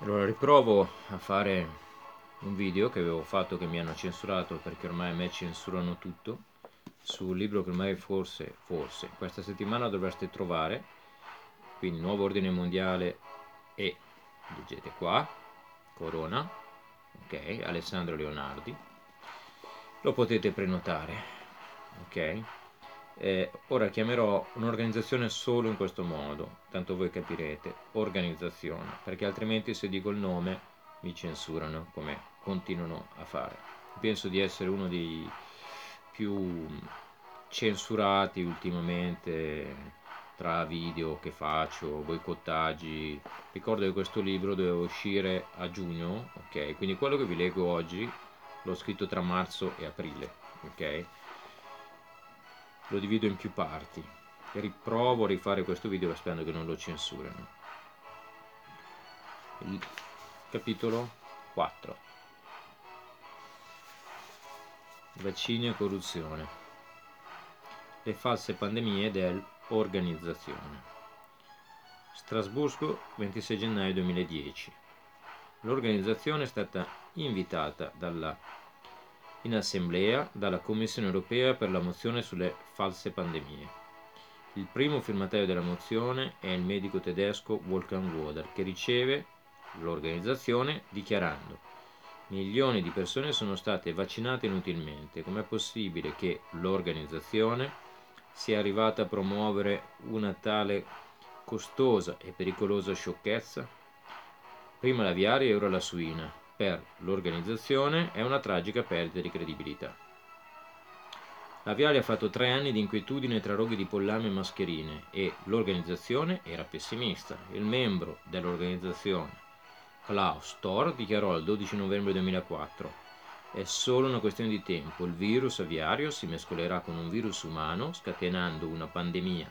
Allora riprovo a fare un video che avevo fatto che mi hanno censurato perché ormai a me censurano tutto sul libro che ormai forse, forse questa settimana dovreste trovare. Quindi Nuovo Ordine Mondiale e leggete qua Corona ok Alessandro Leonardi. Lo potete prenotare ok eh, ora chiamerò un'organizzazione solo in questo modo tanto voi capirete organizzazione perché altrimenti se dico il nome mi censurano come continuano a fare. Penso di essere uno dei più censurati ultimamente tra video che faccio, boicottaggi. Ricordo che questo libro doveva uscire a giugno, ok? Quindi quello che vi leggo oggi l'ho scritto tra marzo e aprile, ok? Lo divido in più parti. Riprovo a rifare questo video sperando che non lo censurino. Il Capitolo 4 Vaccini e corruzione Le false pandemie dell'organizzazione Strasburgo 26 gennaio 2010 L'organizzazione è stata invitata dalla, in assemblea dalla Commissione europea per la mozione sulle false pandemie. Il primo firmatario della mozione è il medico tedesco Wolfgang Woder che riceve l'organizzazione dichiarando milioni di persone sono state vaccinate inutilmente, com'è possibile che l'organizzazione sia arrivata a promuovere una tale costosa e pericolosa sciocchezza? Prima l'aviaria e ora la suina. Per l'organizzazione è una tragica perdita di credibilità. L'aviaria ha fatto tre anni di inquietudine tra roghi di pollame e mascherine e l'organizzazione era pessimista. Il membro dell'organizzazione Klaus Thor dichiarò il 12 novembre 2004 è solo una questione di tempo, il virus aviario si mescolerà con un virus umano scatenando una pandemia.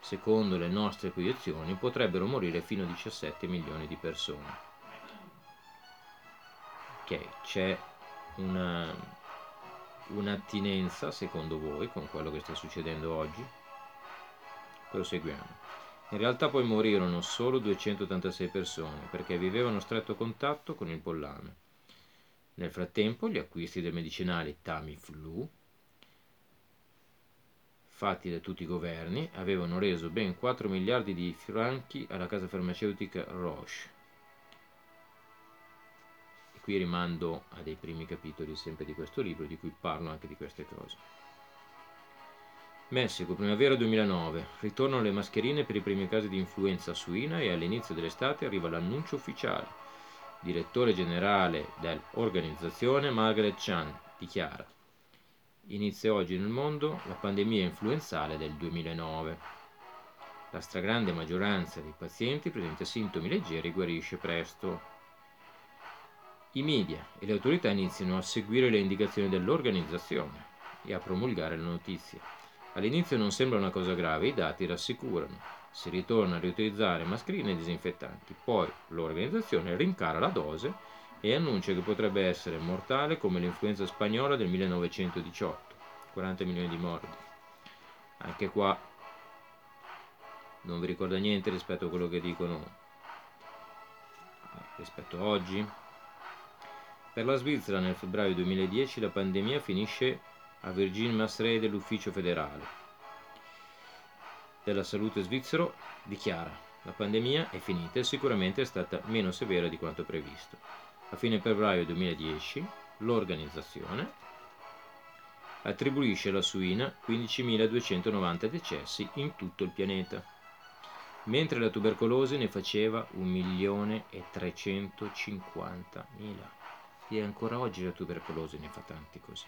Secondo le nostre proiezioni potrebbero morire fino a 17 milioni di persone. Ok, c'è una, un'attinenza secondo voi con quello che sta succedendo oggi? Proseguiamo. In realtà poi morirono solo 286 persone perché vivevano a stretto contatto con il pollame. Nel frattempo gli acquisti del medicinale Tamiflu, fatti da tutti i governi, avevano reso ben 4 miliardi di franchi alla casa farmaceutica Roche. Qui rimando a dei primi capitoli sempre di questo libro di cui parlo anche di queste cose. Messico, primavera 2009. Ritornano le mascherine per i primi casi di influenza suina e all'inizio dell'estate arriva l'annuncio ufficiale. Direttore generale dell'organizzazione Margaret Chan dichiara Inizia oggi nel mondo la pandemia influenzale del 2009. La stragrande maggioranza dei pazienti presenta sintomi leggeri e guarisce presto. I media e le autorità iniziano a seguire le indicazioni dell'organizzazione e a promulgare le notizie. All'inizio non sembra una cosa grave, i dati rassicurano. Si ritorna a riutilizzare mascherine e disinfettanti. Poi l'organizzazione rincara la dose e annuncia che potrebbe essere mortale come l'influenza spagnola del 1918, 40 milioni di morti. Anche qua non vi ricorda niente rispetto a quello che dicono rispetto a oggi. Per la Svizzera nel febbraio 2010 la pandemia finisce a Virgin Masray dell'Ufficio federale della salute svizzero dichiara la pandemia è finita e sicuramente è stata meno severa di quanto previsto. A fine febbraio 2010 l'organizzazione attribuisce alla suina 15.290 decessi in tutto il pianeta, mentre la tubercolosi ne faceva 1.350.000. E ancora oggi la tubercolosi ne fa tanti così.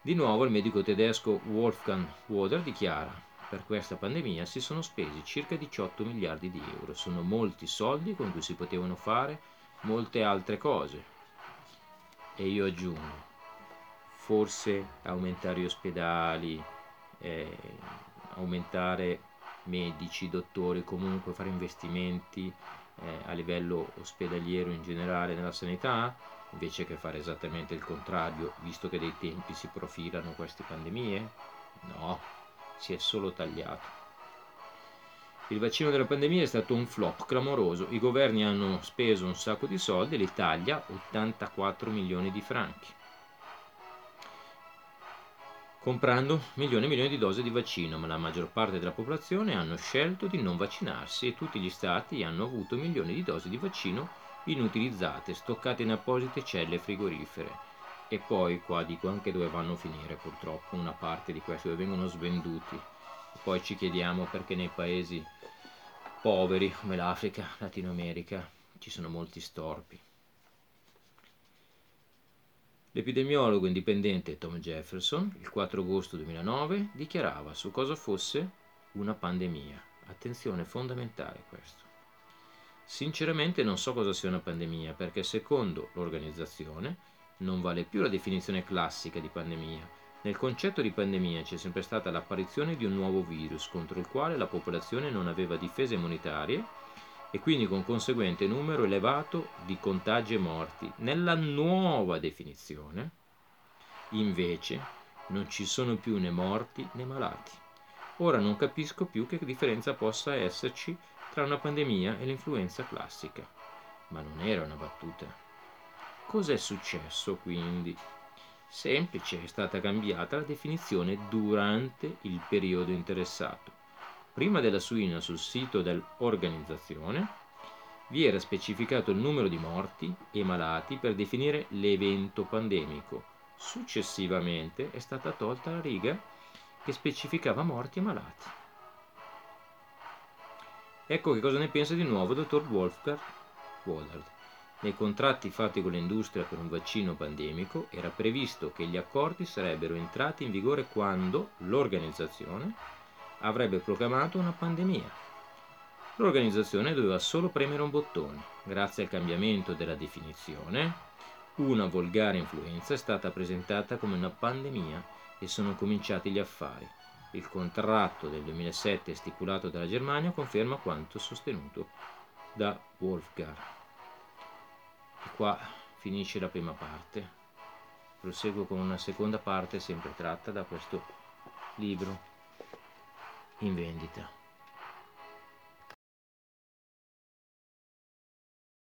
Di nuovo il medico tedesco Wolfgang Woder dichiara per questa pandemia si sono spesi circa 18 miliardi di euro. Sono molti soldi con cui si potevano fare molte altre cose. E io aggiungo, forse aumentare gli ospedali, eh, aumentare medici, dottori, comunque fare investimenti eh, a livello ospedaliero in generale nella sanità, invece che fare esattamente il contrario, visto che dei tempi si profilano queste pandemie? No, si è solo tagliato. Il vaccino della pandemia è stato un flop clamoroso, i governi hanno speso un sacco di soldi, l'Italia 84 milioni di franchi, comprando milioni e milioni di dosi di vaccino, ma la maggior parte della popolazione hanno scelto di non vaccinarsi e tutti gli stati hanno avuto milioni di dosi di vaccino inutilizzate, stoccate in apposite celle frigorifere. E poi qua dico anche dove vanno a finire purtroppo una parte di questi, dove vengono svenduti. Poi ci chiediamo perché nei paesi poveri come l'Africa, Latino America, ci sono molti storpi. L'epidemiologo indipendente Tom Jefferson, il 4 agosto 2009, dichiarava su cosa fosse una pandemia. Attenzione, fondamentale questo. Sinceramente non so cosa sia una pandemia, perché secondo l'organizzazione non vale più la definizione classica di pandemia, nel concetto di pandemia c'è sempre stata l'apparizione di un nuovo virus contro il quale la popolazione non aveva difese immunitarie e quindi con conseguente numero elevato di contagi e morti. Nella nuova definizione, invece, non ci sono più né morti né malati. Ora non capisco più che differenza possa esserci tra una pandemia e l'influenza classica. Ma non era una battuta. Cos'è successo quindi? Semplice, è stata cambiata la definizione durante il periodo interessato. Prima della suina sul sito dell'organizzazione vi era specificato il numero di morti e malati per definire l'evento pandemico. Successivamente è stata tolta la riga che specificava morti e malati. Ecco che cosa ne pensa di nuovo il dottor Wolfgang Wollard. Nei contratti fatti con l'industria per un vaccino pandemico era previsto che gli accordi sarebbero entrati in vigore quando l'organizzazione avrebbe proclamato una pandemia. L'organizzazione doveva solo premere un bottone. Grazie al cambiamento della definizione, una volgare influenza è stata presentata come una pandemia e sono cominciati gli affari. Il contratto del 2007 stipulato dalla Germania conferma quanto sostenuto da Wolfgang. E qua finisce la prima parte. Proseguo con una seconda parte sempre tratta da questo libro in vendita.